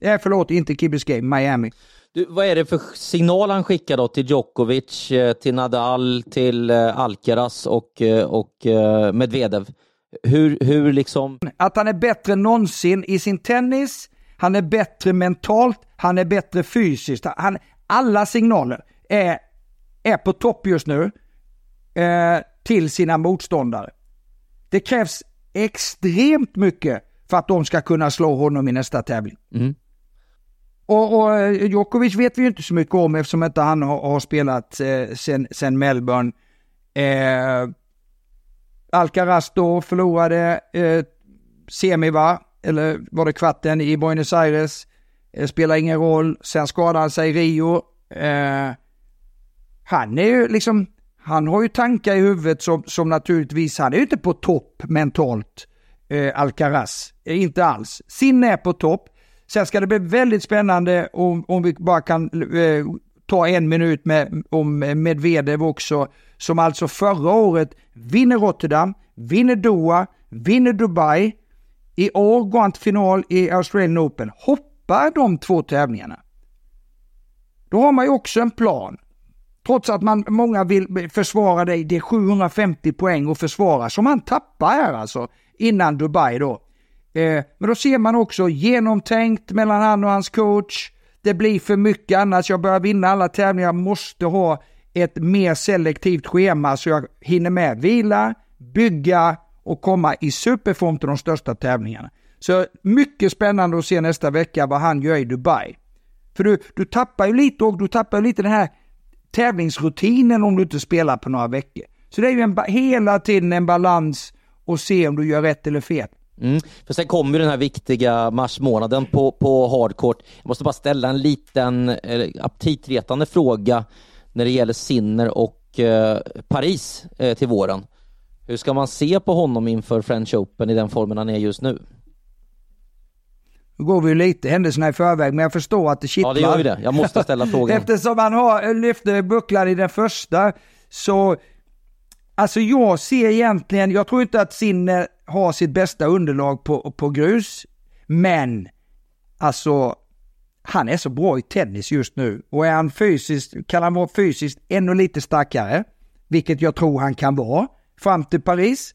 Eh, förlåt, inte Key Miami. Du, vad är det för signal han skickar då till Djokovic, eh, till Nadal, till eh, Alcaraz och, eh, och Medvedev? Hur, hur liksom... Att han är bättre än någonsin i sin tennis, han är bättre mentalt, han är bättre fysiskt. Han, alla signaler är, är på topp just nu eh, till sina motståndare. Det krävs extremt mycket för att de ska kunna slå honom i nästa tävling. Mm. Och, och eh, Djokovic vet vi ju inte så mycket om eftersom inte han har, har spelat eh, sen, sen Melbourne. Eh, Alcaraz då förlorade eh, semi va? Eller var det kvarten i Buenos Aires? Eh, spelar ingen roll. Sen skadade han sig i Rio. Eh, han är ju liksom, han har ju tankar i huvudet som, som naturligtvis, han är ju inte på topp mentalt, eh, Alcaraz. Eh, inte alls. Sinne är på topp. Sen ska det bli väldigt spännande om, om vi bara kan eh, ta en minut med om Medvedev också, som alltså förra året vinner Rotterdam, vinner Doha, vinner Dubai. I år går han till final i Australian Open. Hoppar de två tävlingarna, då har man ju också en plan. Trots att man, många vill försvara dig, det är 750 poäng att försvara som han tappar här alltså innan Dubai då. Eh, men då ser man också genomtänkt mellan han och hans coach. Det blir för mycket annars, jag börjar vinna alla tävlingar, jag måste ha ett mer selektivt schema så jag hinner med vila, bygga och komma i superform till de största tävlingarna. Så mycket spännande att se nästa vecka vad han gör i Dubai. För du, du tappar ju lite och du tappar lite den här tävlingsrutinen om du inte spelar på några veckor. Så det är ju en, hela tiden en balans och se om du gör rätt eller fel. Mm. För sen kommer den här viktiga marsmånaden på, på hardcourt. Jag måste bara ställa en liten eh, aptitretande fråga när det gäller Sinner och eh, Paris eh, till våren. Hur ska man se på honom inför French Open i den formen han är just nu? Nu går vi ju lite händelserna i förväg, men jag förstår att det kittlar. Ja, det gör ju det. Jag måste ställa frågan. Eftersom han har, lyfte bucklan i den första, så... Alltså jag ser egentligen, jag tror inte att Sinne har sitt bästa underlag på, på grus, men alltså han är så bra i tennis just nu. Och är han fysiskt, kan han vara fysiskt ännu lite starkare, vilket jag tror han kan vara, fram till Paris,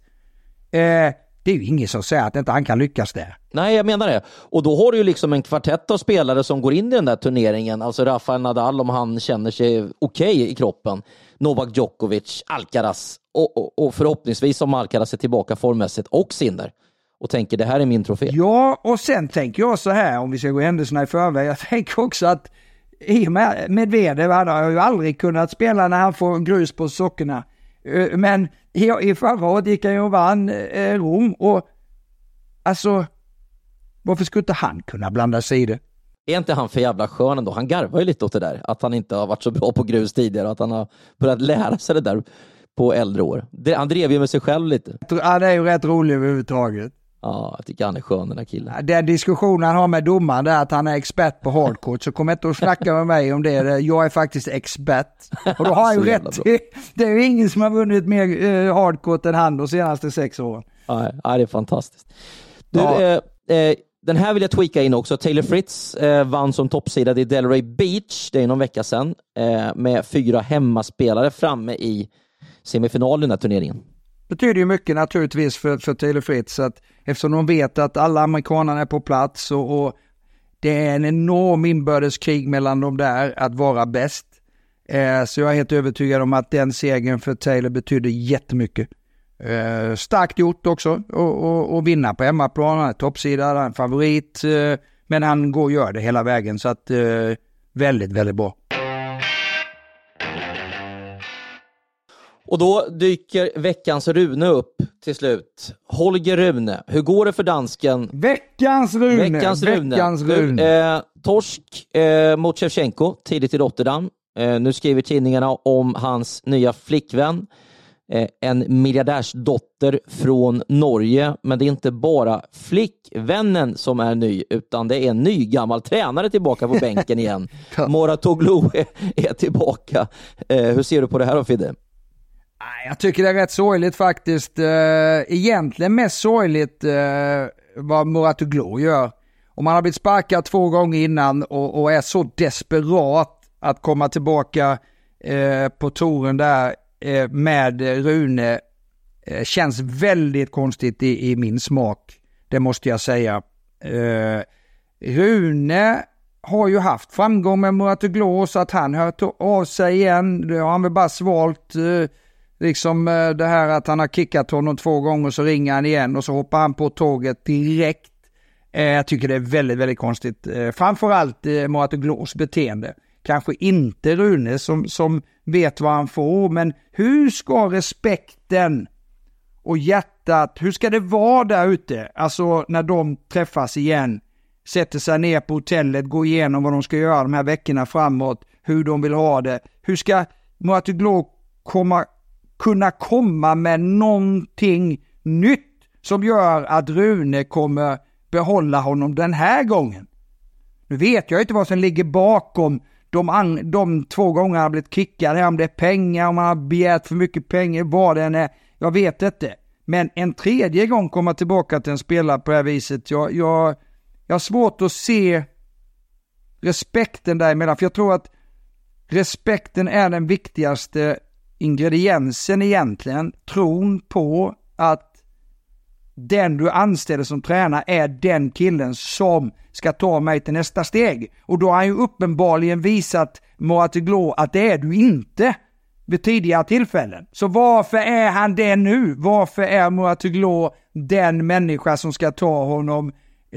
eh, det är ju ingen som säger att inte han kan lyckas där. Nej, jag menar det. Och då har du ju liksom en kvartett av spelare som går in i den där turneringen. Alltså Rafael Nadal om han känner sig okej okay i kroppen. Novak Djokovic, Alcaraz och, och, och förhoppningsvis om Alcaraz är tillbaka formmässigt och Sinner och tänker det här är min trofé. Ja, och sen tänker jag så här om vi ska gå händelserna i förväg. Jag tänker också att i och med Medvedev, han har ju aldrig kunnat spela när han får grus på sockorna. Eh, men i, i förra året gick han ju och vann eh, Rom och alltså, varför skulle inte han kunna blanda sig i det? Är inte han för jävla skön ändå? Han garvar ju lite åt det där, att han inte har varit så bra på grus tidigare och att han har börjat lära sig det där på äldre år. Han drev ju med sig själv lite. Han är ju rätt rolig överhuvudtaget. Ja, jag tycker han är skön den där killen. Den diskussionen han har med domaren är att han är expert på hardcourt, så kom inte och snacka med mig om det. Jag är faktiskt expert. Och då har han ju rätt. Det är ju ingen som har vunnit mer eh, hardcourt än han de senaste sex åren. Ja, det är fantastiskt. Du, ja. eh, eh, den här vill jag tweaka in också. Taylor Fritz eh, vann som toppsidad i Delray Beach, det är någon vecka sedan, eh, med fyra hemmaspelare framme i semifinal i den här turneringen. Det betyder ju mycket naturligtvis för, för Taylor Fritz, att eftersom de vet att alla amerikanerna är på plats och, och det är en enorm inbördeskrig mellan dem där att vara bäst. Eh, så jag är helt övertygad om att den segern för Taylor betyder jättemycket. Eh, starkt gjort också att vinna på hemmaplan. Han är toppsida, han är favorit. Eh, men han går och gör det hela vägen så att eh, väldigt, väldigt bra. Och då dyker veckans Rune upp till slut. Holger Rune, hur går det för dansken? Veckans Rune! Veckans Rune. Veckans Rune. Eh, torsk eh, mot Shevchenko tidigt i Rotterdam. Eh, nu skriver tidningarna om hans nya flickvän. Eh, en miljardärsdotter från Norge, men det är inte bara flickvännen som är ny, utan det är en ny gammal tränare tillbaka på bänken igen. Moratoglu är tillbaka. Eh, hur ser du på det här då Fidde? Jag tycker det är rätt sorgligt faktiskt. Eh, egentligen mest sorgligt eh, vad Muratoglu gör. Om han har blivit sparkad två gånger innan och, och är så desperat att komma tillbaka eh, på touren där Eh, med Rune eh, känns väldigt konstigt i, i, min smak. Det måste jag säga. Rune har ju haft framgång med Muratoglu så att han hört av sig igen. Det har han väl bara svalt. Liksom eh, det här att han har kickat honom två gånger så ringer han igen och så hoppar han på tåget direkt. Eh, jag tycker det är väldigt, väldigt konstigt. Eh, framförallt Muratoglus beteende. Kanske inte Rune som, som vet vad han får, men hur ska respekten och hjärtat, hur ska det vara där ute? Alltså när de träffas igen, sätter sig ner på hotellet, går igenom vad de ska göra de här veckorna framåt, hur de vill ha det. Hur ska Muratoglu komma, kunna komma med någonting nytt som gör att Rune kommer behålla honom den här gången? Nu vet jag inte vad som ligger bakom de, de två gånger han blivit kickad, om det är pengar, om han har begärt för mycket pengar, vad det än är. Jag vet inte. Men en tredje gång komma tillbaka till en spelare på det här viset, jag, jag, jag har svårt att se respekten däremellan. För jag tror att respekten är den viktigaste ingrediensen egentligen. Tron på att den du anställer som tränare är den killen som ska ta mig till nästa steg. Och då har han ju uppenbarligen visat Moatiglo att det är du inte vid tidigare tillfällen. Så varför är han det nu? Varför är Moatiglo den människa som ska ta honom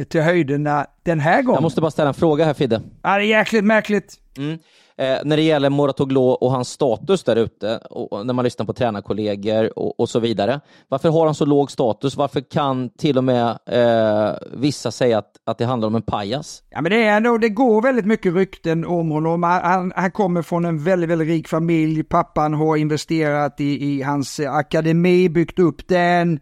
till höjderna den här gången? Jag måste bara ställa en fråga här Fidde. Ja, det är jäkligt märkligt. Mm. Eh, när det gäller Moratoglu och hans status där ute, och när man lyssnar på tränarkollegor och, och, så vidare. Varför har han så låg status? Varför kan till och med eh, vissa säga att, att det handlar om en pajas? Ja, men det, är det går väldigt mycket rykten om honom. Han, han kommer från en väldigt, väldigt rik familj. Pappan har investerat i, i hans akademi, byggt upp den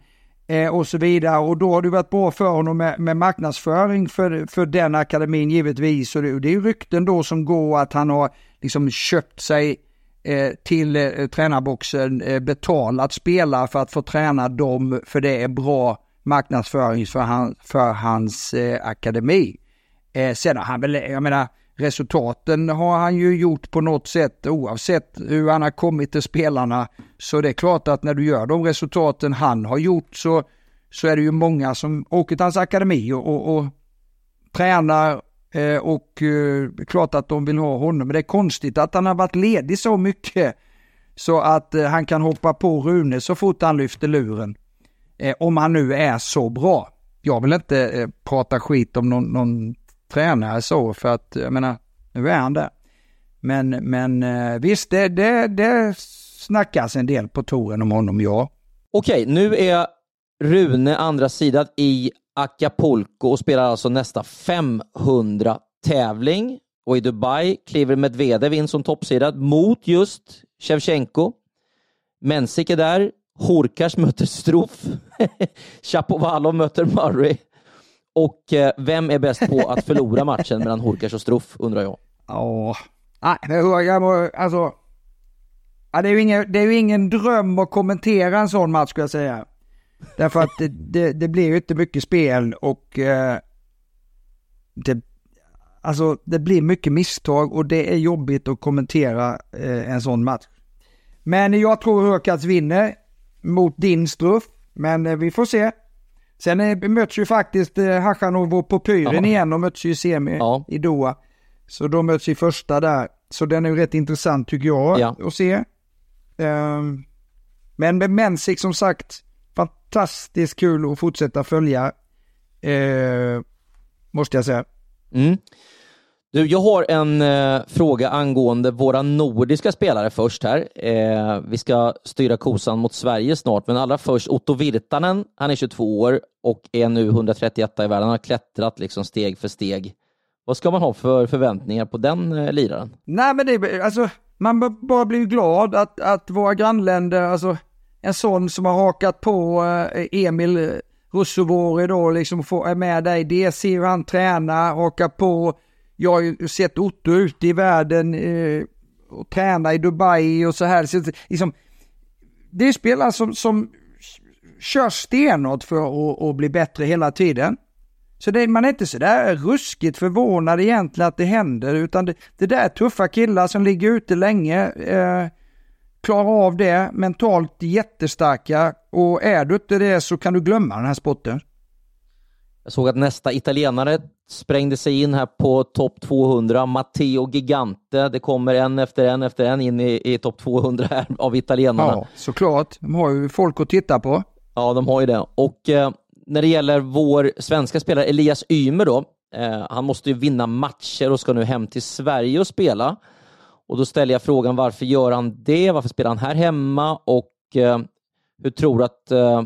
eh, och så vidare. Och då har det varit bra för honom med, med marknadsföring för, för den akademin givetvis. Och det, det är rykten då som går att han har liksom köpt sig eh, till eh, tränarboxen, eh, betalat spelare för att få träna dem, för det är bra marknadsföring för, han, för hans eh, akademi. Eh, sen har han väl, jag menar, resultaten har han ju gjort på något sätt oavsett hur han har kommit till spelarna. Så det är klart att när du gör de resultaten han har gjort så, så är det ju många som åker till hans akademi och, och, och tränar Eh, och eh, klart att de vill ha honom. Men det är konstigt att han har varit ledig så mycket så att eh, han kan hoppa på Rune så fort han lyfter luren. Eh, om han nu är så bra. Jag vill inte eh, prata skit om någon, någon tränare så för att jag menar, nu är han där. Men, men eh, visst, det, det, det snackas en del på touren om honom, ja. Okej, nu är Rune andra sidan i Acapulco och spelar alltså nästa 500 tävling. Och i Dubai kliver Medvedev in som toppsidad mot just Shevchenko. Mensik är där. Horkas möter Struff. Chapovalov möter Murray. Och eh, vem är bäst på att förlora matchen mellan Horkas och Struff, undrar jag. Ja, nej, jag må, alltså. Det, är ju ingen, det är ju ingen dröm att kommentera en sån match, ska jag säga. Därför att det, det, det blir ju inte mycket spel och eh, det, alltså, det blir mycket misstag och det är jobbigt att kommentera eh, en sån match. Men jag tror Hurkacz vinner mot din Struff, men eh, vi får se. Sen eh, möts ju faktiskt eh, Hachanov och Popyren igen, de möts ju i semi ja. i Doha. Så de möts i första där. Så den är ju rätt intressant tycker jag ja. att se. Um, men med Mensik som sagt, fantastiskt kul att fortsätta följa. Uh, måste jag säga. Mm. Du, jag har en eh, fråga angående våra nordiska spelare först här. Eh, vi ska styra kosan mot Sverige snart, men allra först Otto Virtanen. Han är 22 år och är nu 131 i världen. Han har klättrat liksom steg för steg. Vad ska man ha för förväntningar på den eh, liraren? Nej, men det alltså, man bara blir glad att, att våra grannländer, alltså en sån som har hakat på eh, Emil Russovori då, liksom får, är med där i DC, hur han tränar, hakar på jag har ju sett Otto ute i världen eh, och träna i Dubai och så här. Så, liksom, det är spelare som, som kör stenhårt för att, att bli bättre hela tiden. Så det, man är inte sådär ruskigt förvånad egentligen att det händer, utan det, det där är tuffa killar som ligger ute länge, eh, klarar av det, mentalt jättestarka och är du inte det så kan du glömma den här sporten. Jag såg att nästa italienare sprängde sig in här på topp 200, Matteo Gigante. Det kommer en efter en efter en in i, i topp 200 här av italienarna. Ja, såklart. De har ju folk att titta på. Ja, de har ju det. Och eh, när det gäller vår svenska spelare Elias Ymer då, eh, han måste ju vinna matcher och ska nu hem till Sverige och spela. Och då ställer jag frågan varför gör han det? Varför spelar han här hemma? Och eh, hur tror du att eh,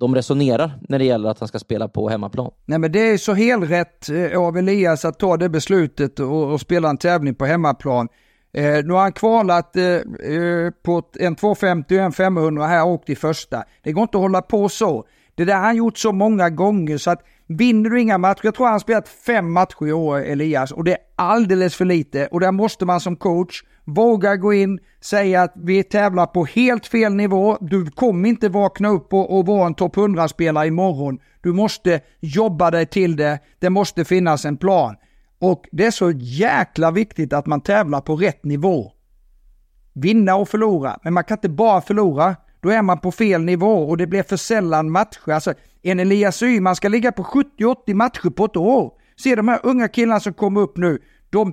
de resonerar när det gäller att han ska spela på hemmaplan. Nej men det är så helrätt rätt eh, av Elias att ta det beslutet och, och spela en tävling på hemmaplan. Eh, nu har han kvalat eh, eh på en 250 och en 500 här och åkt i första. Det går inte att hålla på så. Det där har han gjort så många gånger så att vinner du inga matcher, jag tror han har spelat fem matcher i år Elias och det är alldeles för lite och där måste man som coach våga gå in, säga att vi tävlar på helt fel nivå, du kommer inte vakna upp och, och vara en topp 100-spelare imorgon. Du måste jobba dig till det, det måste finnas en plan. Och det är så jäkla viktigt att man tävlar på rätt nivå. Vinna och förlora, men man kan inte bara förlora. Då är man på fel nivå och det blir för sällan matcher. Alltså, en Elias Yman ska ligga på 70-80 matcher på ett år. Se de här unga killarna som kommer upp nu. De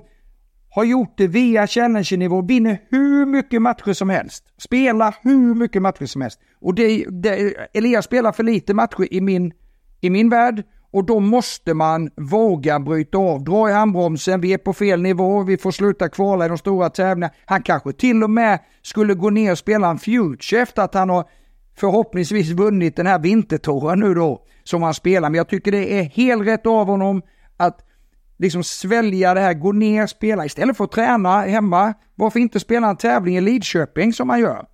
har gjort det via Challenge-nivå, vinner hur mycket matcher som helst. Spelar hur mycket matcher som helst. Och det, det, Elias spelar för lite matcher i min, i min värld. Och då måste man våga bryta av, dra i handbromsen, vi är på fel nivå, vi får sluta kvala i de stora tävlingarna. Han kanske till och med skulle gå ner och spela en future efter att han har förhoppningsvis vunnit den här vintertouren nu då, som han spelar. Men jag tycker det är helt rätt av honom att liksom svälja det här, gå ner, spela istället för att träna hemma. Varför inte spela en tävling i Lidköping som man gör?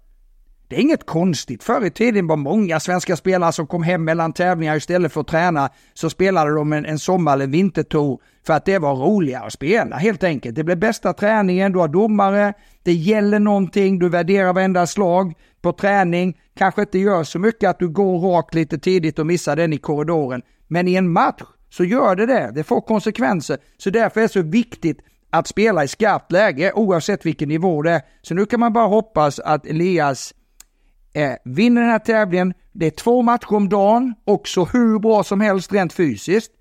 Det är inget konstigt. Förr i tiden var många svenska spelare som kom hem mellan tävlingar istället för att träna så spelade de en, en sommar eller vintertour för att det var roligare att spela helt enkelt. Det blir bästa träningen, du har domare, det gäller någonting, du värderar varenda slag på träning, kanske inte gör så mycket att du går rakt lite tidigt och missar den i korridoren. Men i en match så gör det det. Det får konsekvenser. Så därför är det så viktigt att spela i skarpt läge oavsett vilken nivå det är. Så nu kan man bara hoppas att Elias eh, vinner den här tävlingen. Det är två matcher om dagen, också hur bra som helst rent fysiskt.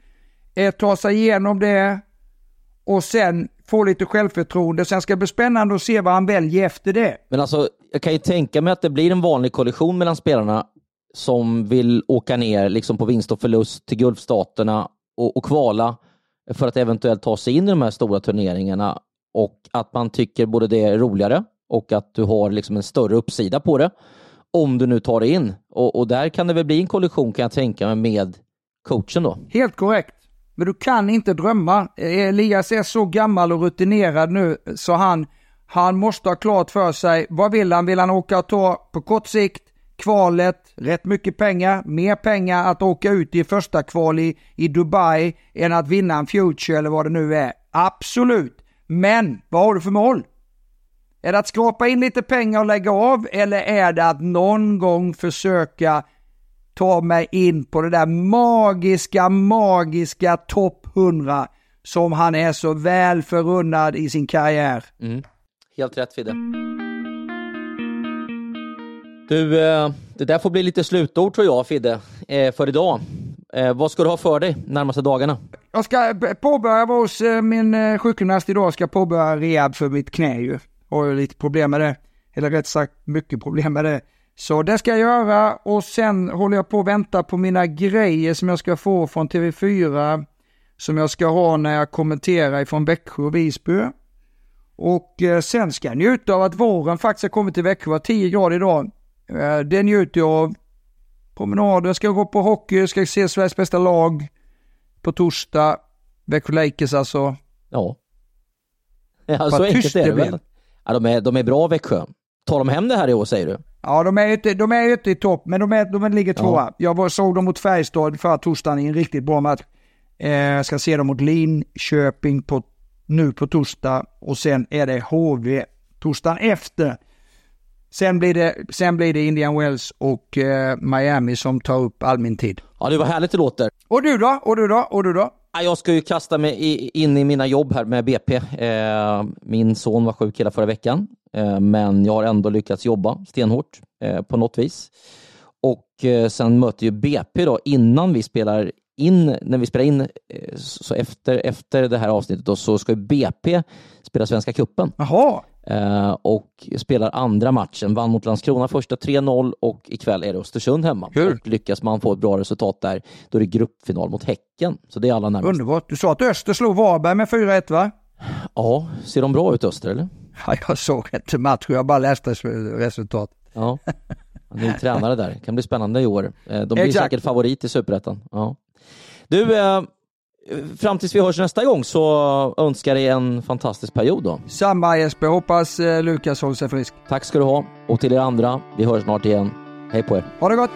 Eh, ta sig igenom det och sen få lite självförtroende. Sen ska det bli spännande att se vad han väljer efter det. Men alltså, jag kan ju tänka mig att det blir en vanlig kollision mellan spelarna som vill åka ner liksom på vinst och förlust till Gulfstaterna och, och kvala för att eventuellt ta sig in i de här stora turneringarna. och att man tycker både det är roligare och att du har liksom en större uppsida på det. Om du nu tar det in. Och, och där kan det väl bli en kollision kan jag tänka mig med coachen då. Helt korrekt. Men du kan inte drömma. Elias är så gammal och rutinerad nu så han, han måste ha klart för sig vad vill han? Vill han åka och ta på kort sikt kvalet, rätt mycket pengar, mer pengar att åka ut i första kval i, i Dubai än att vinna en Future eller vad det nu är. Absolut. Men vad har du för mål? Är det att skrapa in lite pengar och lägga av eller är det att någon gång försöka ta mig in på det där magiska, magiska topp 100 som han är så väl förunnad i sin karriär. Mm. Helt rätt Fidde. Du, eh, det där får bli lite slutord tror jag Fidde, eh, för idag. Eh, vad ska du ha för dig närmaste dagarna? Jag ska påbörja hos min sjukgymnast idag, ska påbörja rehab för mitt knä ju. Har lite problem med det, eller rätt sagt mycket problem med det. Så det ska jag göra och sen håller jag på att vänta på mina grejer som jag ska få från TV4 som jag ska ha när jag kommenterar ifrån Växjö och Visby. Och sen ska jag njuta av att våren faktiskt har kommit till Växjö, 10 grader idag. Det njuter jag av. Promenader, ska gå på hockey, ska se Sveriges bästa lag på torsdag. Växjö Lakers alltså. Ja. Ja, så enkelt är det väl. Ja, de, är, de är bra Växjö. Tar de hem det här i år säger du? Ja, de är inte, de är inte i topp, men de, är, de ligger tvåa. Ja. Jag var, såg dem mot Färjestad förra torsdagen i en riktigt bra match. Eh, ska se dem mot Linköping på, nu på torsdag och sen är det HV torsdagen efter. Sen blir det, sen blir det Indian Wells och eh, Miami som tar upp all min tid. Ja, det var härligt det låter. Och du då? Och du då? Och du då? Jag ska ju kasta mig in i mina jobb här med BP. Eh, min son var sjuk hela förra veckan, eh, men jag har ändå lyckats jobba stenhårt på något vis. Och sen möter ju BP då innan vi spelar in, när vi spelar in, så efter, efter det här avsnittet då, så ska ju BP spela Svenska Cupen. Jaha! Eh, och spelar andra matchen. Vann mot Landskrona första 3-0 och ikväll är det Östersund hemma. Kul. Och lyckas man få ett bra resultat där, då är det gruppfinal mot Häcken. Så det är alla närmast. Underbart. Du sa att Öster slog Varberg med 4-1 va? Ja, ser de bra ut Öster eller? Ja, jag såg inte matchen, jag bara läste resultat. Ja, han är tränare där. Det kan bli spännande i år. Eh, de blir Exakt. säkert favorit i Superettan. Ja. Du, eh, fram tills vi hörs nästa gång så önskar dig en fantastisk period då. Samma Jesper, hoppas eh, Lukas håller sig frisk. Tack ska du ha och till er andra, vi hörs snart igen. Hej på er. Ha det gott!